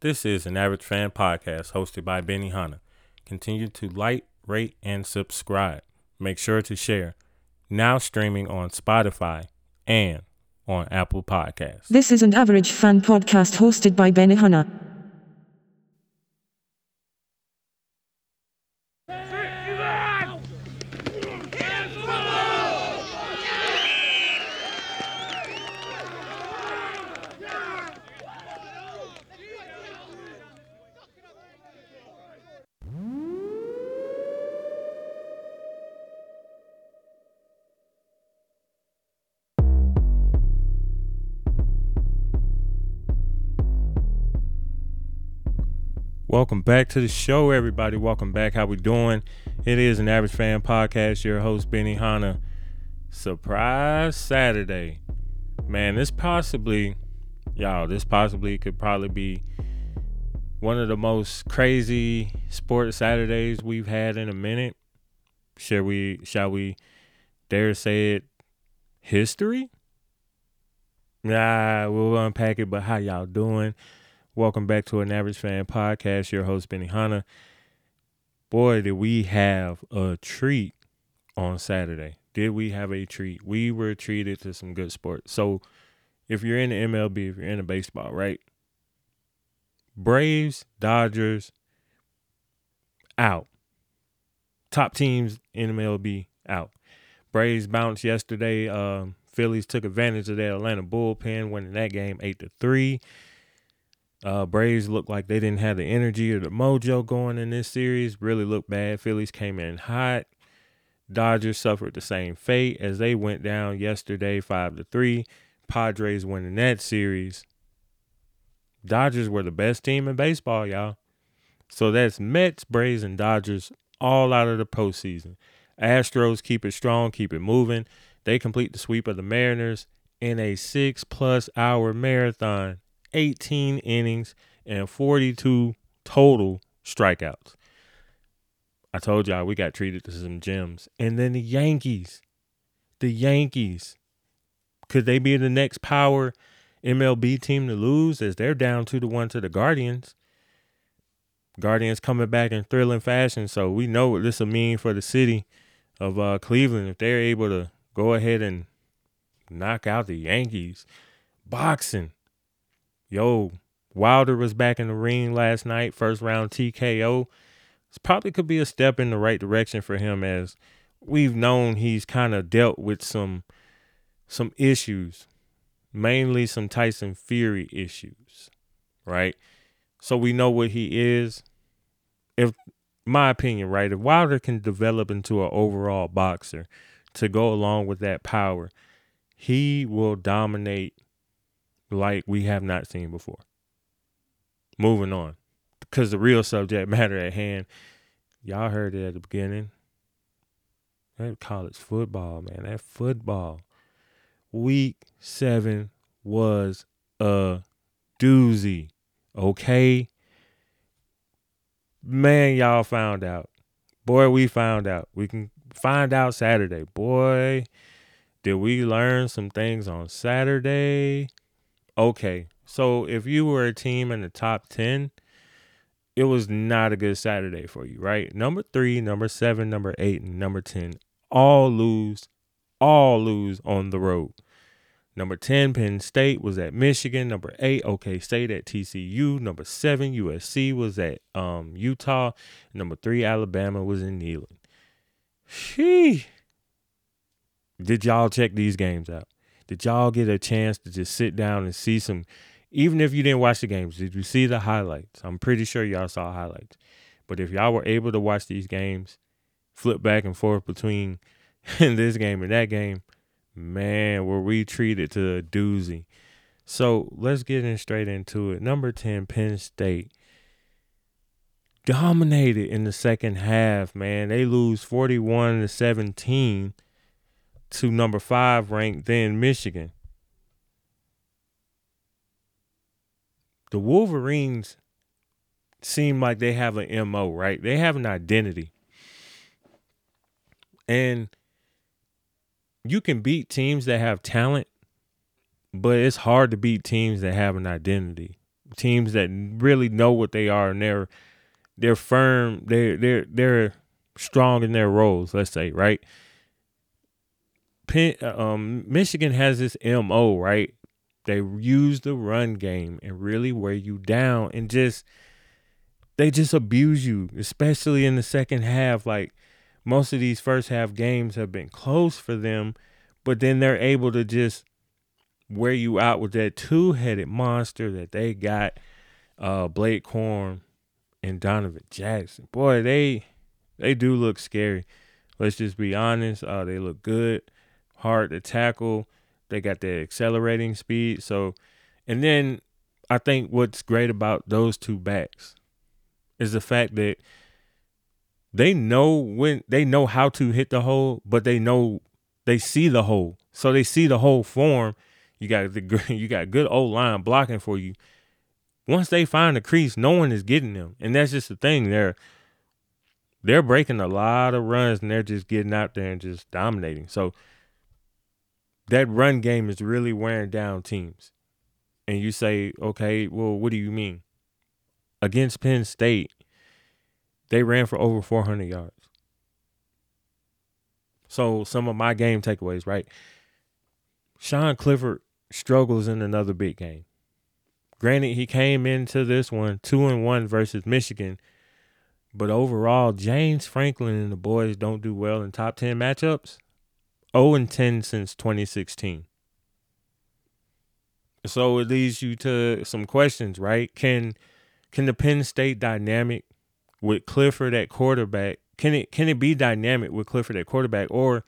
This is an Average Fan podcast hosted by Benny Hanna. Continue to like, rate, and subscribe. Make sure to share. Now streaming on Spotify and on Apple Podcasts. This is an average fan podcast hosted by Benny Hanna. Welcome back to the show, everybody. Welcome back. How we doing? It is an average fan podcast. Your host Benny Hanna. Surprise Saturday, man. This possibly, y'all. This possibly could probably be one of the most crazy sports Saturdays we've had in a minute. Shall we? Shall we dare say it? History? Nah, we'll unpack it. But how y'all doing? Welcome back to an Average Fan Podcast. Your host Benny Hanna. Boy, did we have a treat on Saturday. Did we have a treat? We were treated to some good sports. So if you're in the MLB, if you're in the baseball, right? Braves, Dodgers, out. Top teams in MLB out. Braves bounced yesterday. Um, Phillies took advantage of that Atlanta bullpen, winning that game eight to three. Uh, Braves looked like they didn't have the energy or the mojo going in this series. Really looked bad. Phillies came in hot. Dodgers suffered the same fate as they went down yesterday, five to three. Padres winning that series. Dodgers were the best team in baseball, y'all. So that's Mets, Braves, and Dodgers all out of the postseason. Astros keep it strong, keep it moving. They complete the sweep of the Mariners in a six plus hour marathon. 18 innings and 42 total strikeouts. I told y'all we got treated to some gems. And then the Yankees. The Yankees. Could they be the next power MLB team to lose as they're down 2 to 1 to the Guardians? Guardians coming back in thrilling fashion. So we know what this will mean for the city of uh, Cleveland if they're able to go ahead and knock out the Yankees. Boxing. Yo, Wilder was back in the ring last night, first round TKO. This probably could be a step in the right direction for him as we've known he's kind of dealt with some some issues, mainly some Tyson Fury issues, right? So we know what he is. If my opinion, right, if Wilder can develop into an overall boxer to go along with that power, he will dominate like we have not seen before. Moving on. Because the real subject matter at hand, y'all heard it at the beginning. That college football, man. That football. Week seven was a doozy. Okay. Man, y'all found out. Boy, we found out. We can find out Saturday. Boy, did we learn some things on Saturday? Okay, so if you were a team in the top 10, it was not a good Saturday for you, right? Number three, number seven, number eight, and number 10 all lose, all lose on the road. Number 10, Penn State was at Michigan. Number 8, OK State at TCU. Number 7, USC was at um, Utah. Number 3, Alabama was in Neyland. Shee. Did y'all check these games out? Did y'all get a chance to just sit down and see some even if you didn't watch the games did you see the highlights? I'm pretty sure y'all saw highlights. But if y'all were able to watch these games flip back and forth between this game and that game man were we treated to a doozy. So let's get in straight into it. Number 10 penn state. Dominated in the second half man. They lose 41 to 17 to number five ranked then Michigan. The Wolverines seem like they have an MO, right? They have an identity. And you can beat teams that have talent, but it's hard to beat teams that have an identity. teams that really know what they are and they're they're firm, they're they're they're strong in their roles, let's say, right? Penn, um, Michigan has this MO, right? They use the run game and really wear you down and just they just abuse you, especially in the second half. Like most of these first half games have been close for them, but then they're able to just wear you out with that two headed monster that they got, uh, Blake Corum and Donovan Jackson. Boy, they they do look scary. Let's just be honest. Uh, they look good, hard to tackle. They got the accelerating speed. So, and then I think what's great about those two backs is the fact that they know when they know how to hit the hole, but they know they see the hole. So they see the whole form. You got the you got good old line blocking for you. Once they find the crease, no one is getting them, and that's just the thing. They're they're breaking a lot of runs, and they're just getting out there and just dominating. So that run game is really wearing down teams. And you say, okay, well, what do you mean? Against Penn State, they ran for over 400 yards. So some of my game takeaways, right? Sean Clifford struggles in another big game. Granted, he came into this one two and one versus Michigan, but overall, James Franklin and the boys don't do well in top ten matchups. 0 and 10 since 2016. So it leads you to some questions, right? Can can the Penn State dynamic with Clifford at quarterback can it can it be dynamic with Clifford at quarterback or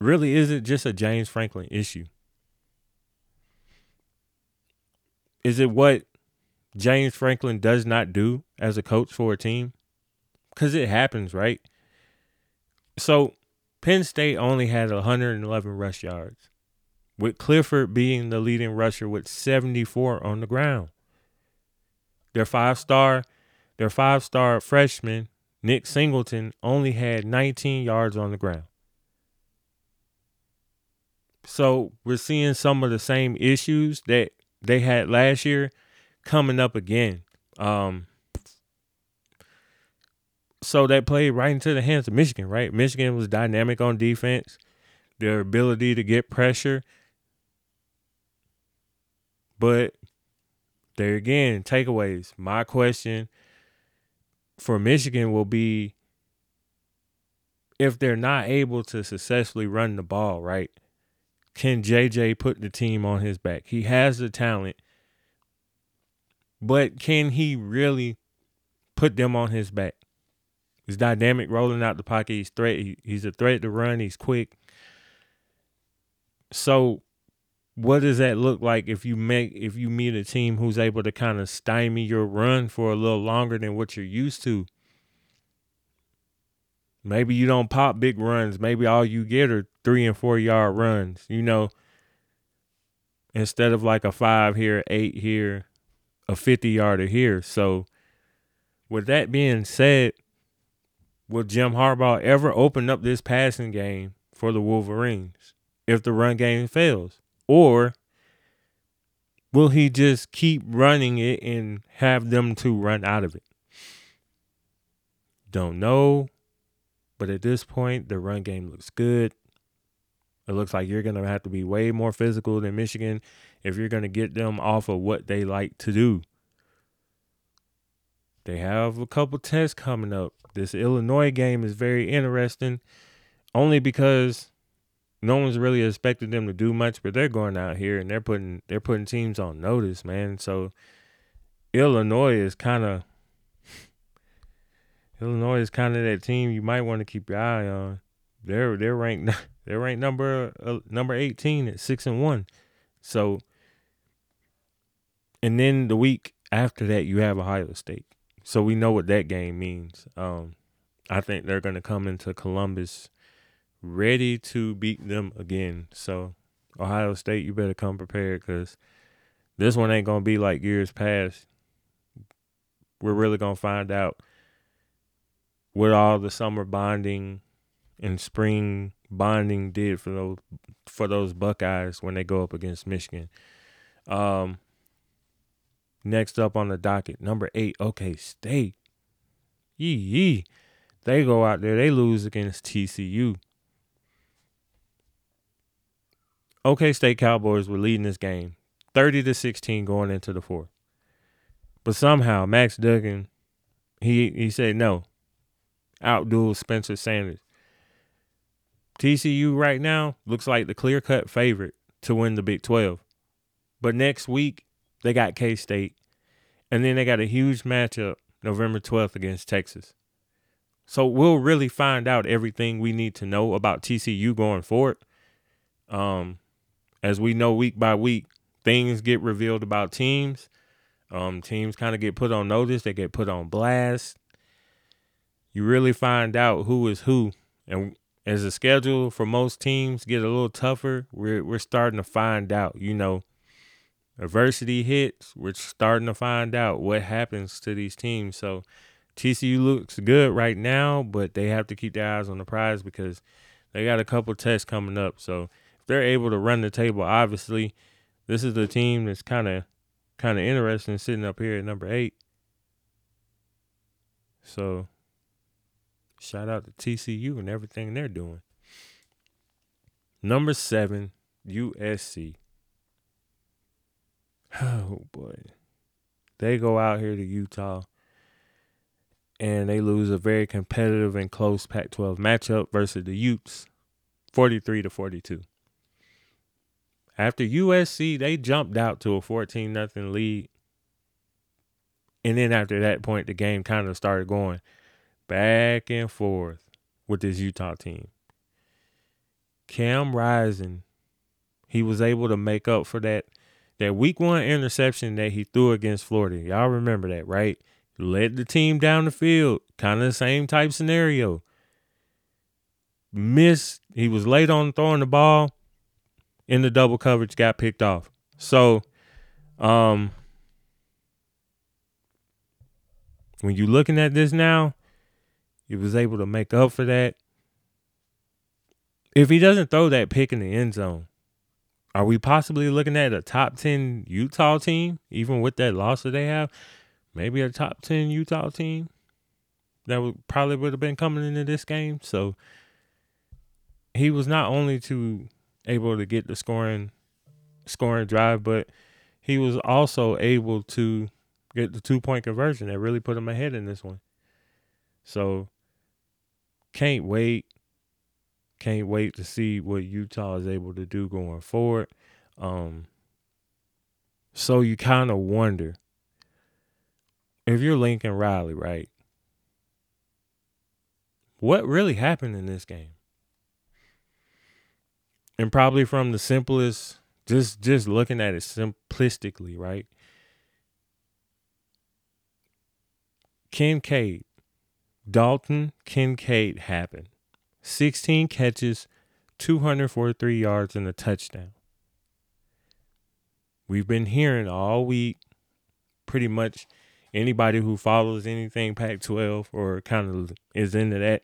really is it just a James Franklin issue? Is it what James Franklin does not do as a coach for a team? Cuz it happens, right? So Penn State only had 111 rush yards, with Clifford being the leading rusher with 74 on the ground. Their five star, their five star freshman, Nick Singleton, only had 19 yards on the ground. So we're seeing some of the same issues that they had last year coming up again. Um, so that played right into the hands of Michigan, right? Michigan was dynamic on defense, their ability to get pressure. But there again, takeaways. My question for Michigan will be if they're not able to successfully run the ball, right? Can JJ put the team on his back? He has the talent, but can he really put them on his back? He's dynamic, rolling out the pocket. He's threat. he's a threat to run. He's quick. So, what does that look like if you make if you meet a team who's able to kind of stymie your run for a little longer than what you're used to? Maybe you don't pop big runs. Maybe all you get are three and four yard runs. You know, instead of like a five here, eight here, a fifty yarder here. So, with that being said will Jim Harbaugh ever open up this passing game for the Wolverines if the run game fails? Or will he just keep running it and have them to run out of it? Don't know. But at this point, the run game looks good. It looks like you're going to have to be way more physical than Michigan if you're going to get them off of what they like to do. They have a couple tests coming up. This Illinois game is very interesting, only because no one's really expected them to do much, but they're going out here and they're putting they're putting teams on notice, man. So Illinois is kind of Illinois is kind of that team you might want to keep your eye on. They're they're ranked they're ranked number uh, number 18 at 6 and 1. So and then the week after that you have Ohio State. So we know what that game means. Um, I think they're going to come into Columbus ready to beat them again. So Ohio State, you better come prepared because this one ain't going to be like years past. We're really going to find out what all the summer bonding and spring bonding did for those for those Buckeyes when they go up against Michigan. Um, Next up on the docket, number eight, OK State. Yee yee. They go out there, they lose against TCU. OK State Cowboys were leading this game 30 to 16 going into the fourth. But somehow Max Duggan, he he said no. Outduel Spencer Sanders. TCU right now looks like the clear cut favorite to win the Big 12. But next week, they got K State. And then they got a huge matchup November 12th against Texas. So we'll really find out everything we need to know about TCU going forward. Um, as we know week by week, things get revealed about teams. Um, teams kind of get put on notice, they get put on blast. You really find out who is who. And as the schedule for most teams get a little tougher, we're we're starting to find out, you know, adversity hits, we're starting to find out what happens to these teams. So TCU looks good right now, but they have to keep their eyes on the prize because they got a couple tests coming up. So if they're able to run the table, obviously, this is the team that's kind of kind of interesting sitting up here at number eight. So shout out to TCU and everything they're doing. Number seven, USC. Oh boy. They go out here to Utah and they lose a very competitive and close Pac 12 matchup versus the Utes 43 to 42. After USC, they jumped out to a 14 nothing lead. And then after that point, the game kind of started going back and forth with this Utah team. Cam Rising, he was able to make up for that that week one interception that he threw against Florida. Y'all remember that, right? Led the team down the field, kind of the same type scenario. Missed. He was late on throwing the ball in the double coverage, got picked off. So, um, when you're looking at this now, he was able to make up for that. If he doesn't throw that pick in the end zone, are we possibly looking at a top 10 Utah team, even with that loss that they have? Maybe a top 10 Utah team that would probably would have been coming into this game. So he was not only to able to get the scoring scoring drive, but he was also able to get the two point conversion that really put him ahead in this one. So can't wait can't wait to see what Utah is able to do going forward. Um, so you kind of wonder if you're Lincoln Riley, right? What really happened in this game? And probably from the simplest, just just looking at it simplistically, right? Kincaid, Dalton Kincaid happened. 16 catches, 243 yards, and a touchdown. We've been hearing all week pretty much anybody who follows anything Pac 12 or kind of is into that,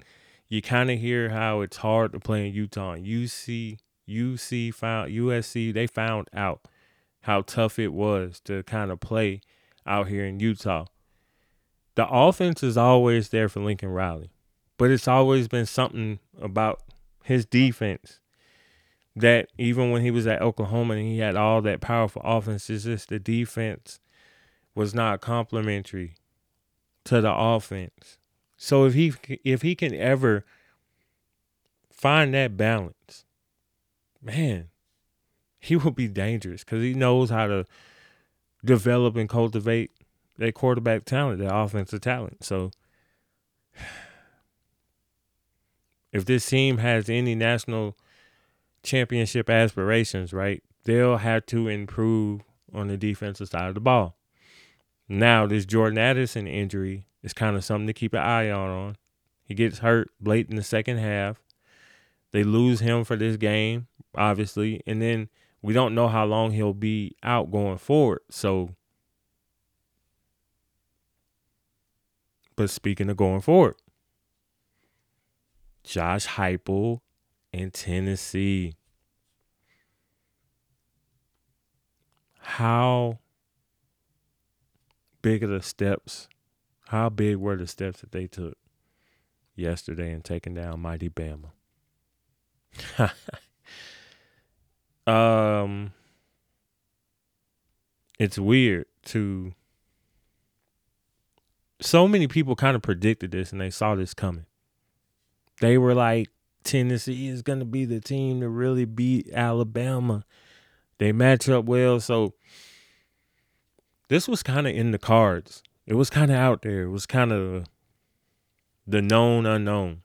you kind of hear how it's hard to play in Utah. And UC, UC found, USC, they found out how tough it was to kind of play out here in Utah. The offense is always there for Lincoln Riley. But it's always been something about his defense that even when he was at Oklahoma and he had all that powerful offense, it's just the defense was not complementary to the offense. So if he if he can ever find that balance, man, he will be dangerous because he knows how to develop and cultivate that quarterback talent, that offensive talent. So if this team has any national championship aspirations, right, they'll have to improve on the defensive side of the ball. Now, this Jordan Addison injury is kind of something to keep an eye on. on. He gets hurt late in the second half. They lose him for this game, obviously, and then we don't know how long he'll be out going forward. So, but speaking of going forward, Josh Heupel in Tennessee. How big are the steps? How big were the steps that they took yesterday in taking down mighty Bama? um, it's weird to. So many people kind of predicted this and they saw this coming. They were like, Tennessee is going to be the team to really beat Alabama. They match up well. So this was kind of in the cards. It was kind of out there. It was kind of the known unknown.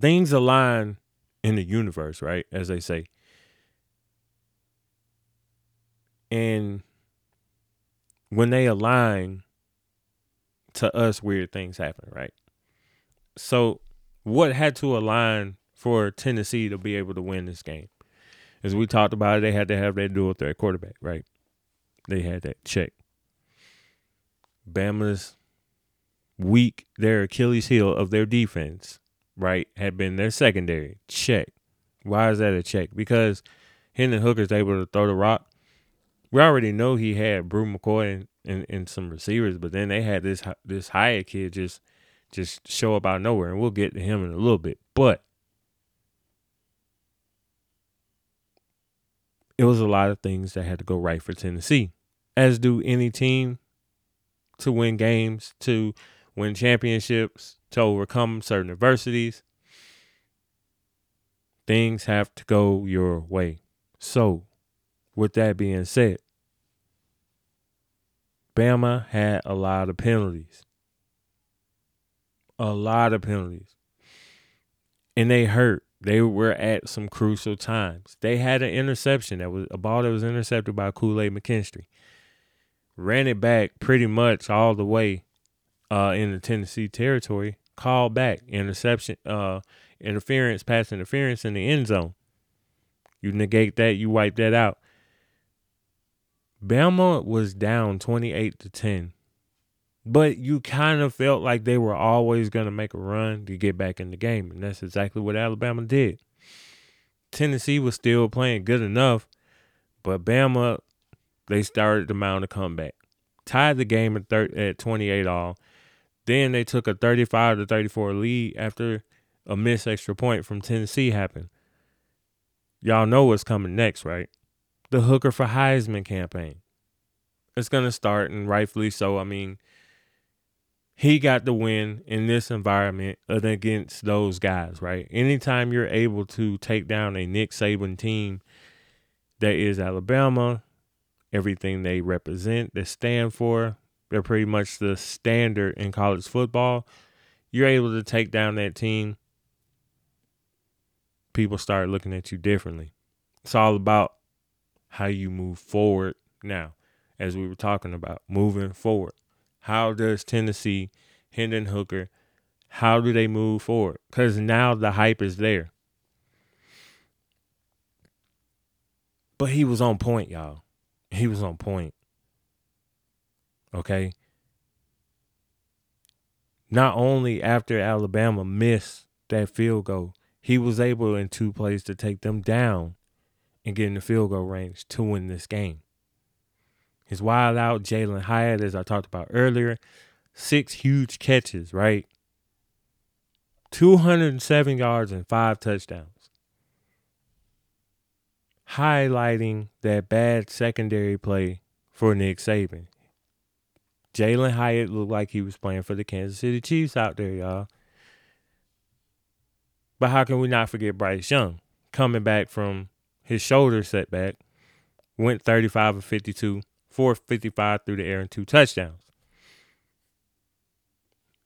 Things align in the universe, right? As they say. And when they align to us, weird things happen, right? So, what had to align for Tennessee to be able to win this game? As we talked about it, they had to have that dual threat quarterback, right? They had that check. Bama's weak, their Achilles heel of their defense, right, had been their secondary. Check. Why is that a check? Because Hendon Hooker's able to throw the rock. We already know he had Bru McCoy and, and, and some receivers, but then they had this this Hyatt kid just – just show up out of nowhere, and we'll get to him in a little bit. But it was a lot of things that had to go right for Tennessee, as do any team to win games, to win championships, to overcome certain adversities. Things have to go your way. So, with that being said, Bama had a lot of penalties a lot of penalties. And they hurt. They were at some crucial times. They had an interception that was a ball that was intercepted by Kool-Aid McKinstry. Ran it back pretty much all the way uh, in the Tennessee territory. Called back interception, uh, interference, pass interference in the end zone. You negate that, you wipe that out. Belmont was down 28 to 10 but you kind of felt like they were always going to make a run to get back in the game. And that's exactly what Alabama did. Tennessee was still playing good enough, but Bama, they started to mount a comeback. Tied the game at, thir- at 28 all. Then they took a 35 to 34 lead after a missed extra point from Tennessee happened. Y'all know what's coming next, right? The Hooker for Heisman campaign. It's going to start, and rightfully so. I mean, he got the win in this environment against those guys, right? Anytime you're able to take down a Nick Saban team that is Alabama, everything they represent, they stand for, they're pretty much the standard in college football. You're able to take down that team, people start looking at you differently. It's all about how you move forward now, as we were talking about, moving forward. How does Tennessee, Hendon Hooker, how do they move forward? Because now the hype is there. But he was on point, y'all. He was on point. Okay. Not only after Alabama missed that field goal, he was able in two plays to take them down and get in the field goal range to win this game. His wild out Jalin Hyatt, as I talked about earlier, six huge catches, right? 207 yards and five touchdowns. Highlighting that bad secondary play for Nick Saban. Jalin Hyatt looked like he was playing for the Kansas City Chiefs out there, y'all. But how can we not forget Bryce Young coming back from his shoulder setback? Went 35 of 52, 455 through the air and two touchdowns.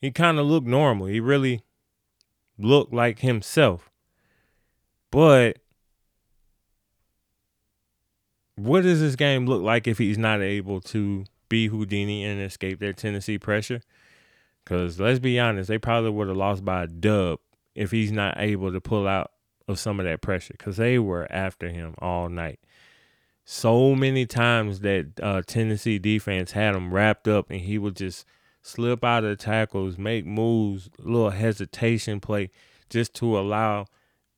He kind of looked normal. He really looked like himself. But what does this game look like if he's not able to be Houdini and escape their Tennessee pressure? Because let's be honest, they probably would have lost by a dub if he's not able to pull out of some of that pressure because they were after him all night so many times that uh, Tennessee defense had him wrapped up and he would just slip out of tackles, make moves, little hesitation play just to allow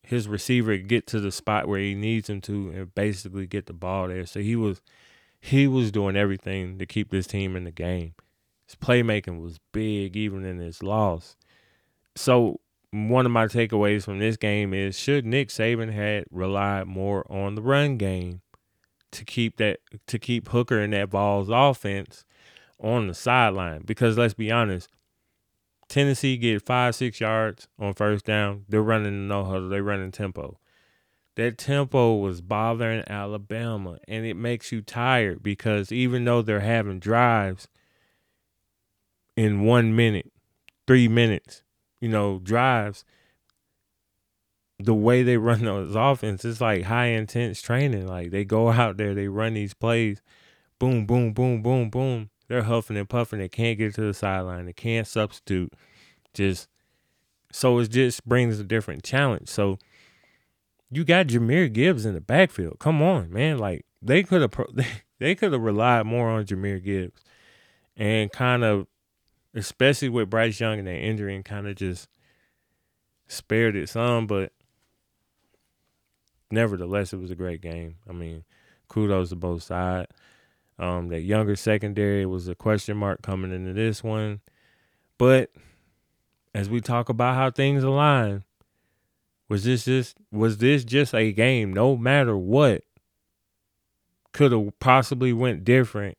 his receiver to get to the spot where he needs him to and basically get the ball there. So he was he was doing everything to keep this team in the game. His playmaking was big, even in his loss. So one of my takeaways from this game is should Nick Saban had relied more on the run game to keep that to keep Hooker and that Vols offense on the sideline. Because let's be honest, Tennessee get five, six yards on first down. They're running no huddle. They're running tempo. That tempo was bothering Alabama, and it makes you tired because even though they're having drives in one minute, three minutes, you know, drives, the way they run those offense, it's like high intense training. Like they go out there, they run these plays, boom, boom, boom, boom, boom. They're huffing and puffing. They can't get to the sideline. They can't substitute. Just so it just brings a different challenge. So you got Jahmyr Gibbs in the backfield. Come on, man. Like they could have they could have relied more on Jahmyr Gibbs and kind of especially with Bryce Young and that injury and kind of just spared it some, but nevertheless it was a great game. I mean, kudos to both sides. Um, that younger secondary was a question mark coming into this one. But as we talk about how things align, was this just was this just a game? No matter what, could have possibly went different.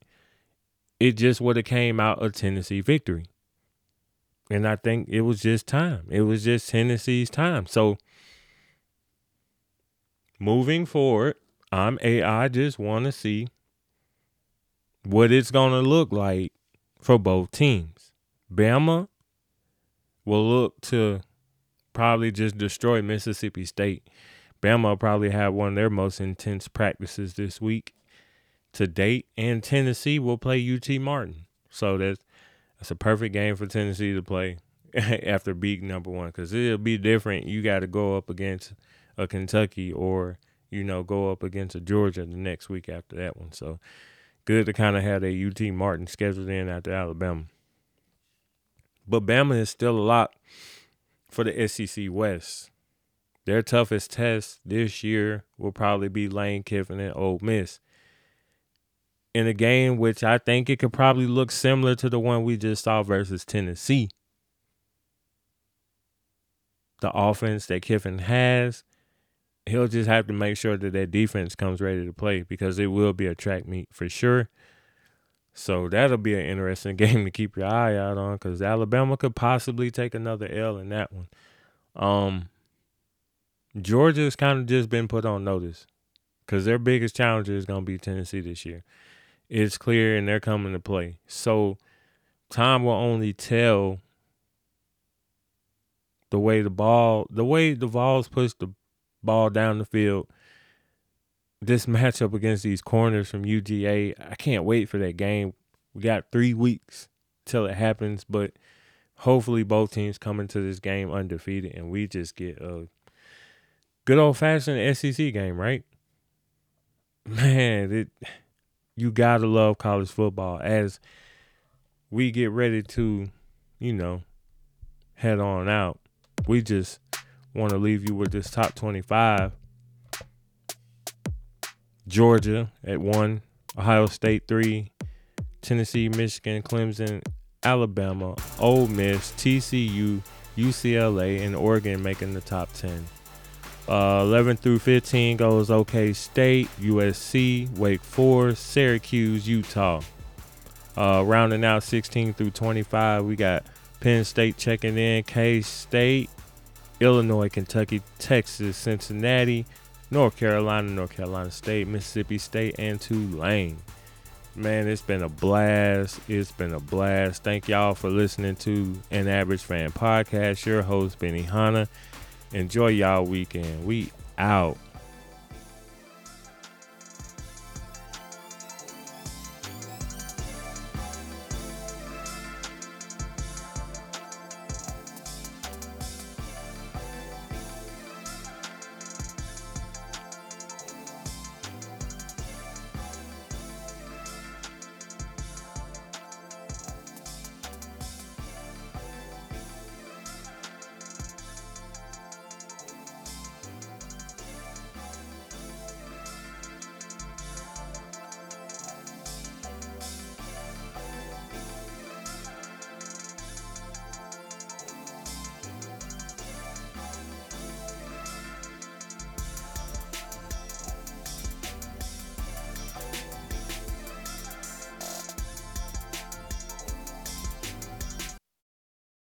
It just would have came out a Tennessee victory. And I think it was just time. It was just Tennessee's time. So moving forward, I'm a I just want to see what it's going to look like for both teams. Bama will look to probably just destroy Mississippi State. Bama probably have one of their most intense practices this week to date, and Tennessee will play UT Martin. So that's that's a perfect game for Tennessee to play after beating number one because it'll be different. You got to go up against a Kentucky or you know go up against a Georgia the next week after that one. So good to kind of have a UT Martin scheduled in after Alabama. But Bama is still a lot for the SEC West. Their toughest test this year will probably be Lane Kiffin and Ole Miss. In a game which I think it could probably look similar to the one we just saw versus Tennessee. The offense that Kiffin has, he'll just have to make sure that that defense comes ready to play because it will be a track meet for sure. So that'll be an interesting game to keep your eye out on because Alabama could possibly take another L in that one. Um, Georgia's kind of just been put on notice because their biggest challenger is going to be Tennessee this year. It's clear and they're coming to play. So time will only tell the way the ball, the way the Vols push the ball down the field this matchup against these corners from UGA, I can't wait for that game. We got three weeks till it happens, but hopefully both teams come into this game undefeated and we just get a good old fashioned SEC game, right? Man, it you gotta love college football as we get ready to, you know, head on out. We just want to leave you with this top 25 Georgia at one, Ohio State three, Tennessee, Michigan, Clemson, Alabama, Ole Miss, TCU, UCLA, and Oregon making the top 10. Uh, 11 through 15 goes OK State, USC, Wake Forest, Syracuse, Utah. Uh, rounding out 16 through 25, we got Penn State checking in, K State, Illinois, Kentucky, Texas, Cincinnati, North Carolina, North Carolina State, Mississippi State, and Tulane. Man, it's been a blast. It's been a blast. Thank y'all for listening to an Average Fan Podcast. Your host, Benny Hanna. Enjoy y'all weekend. We out.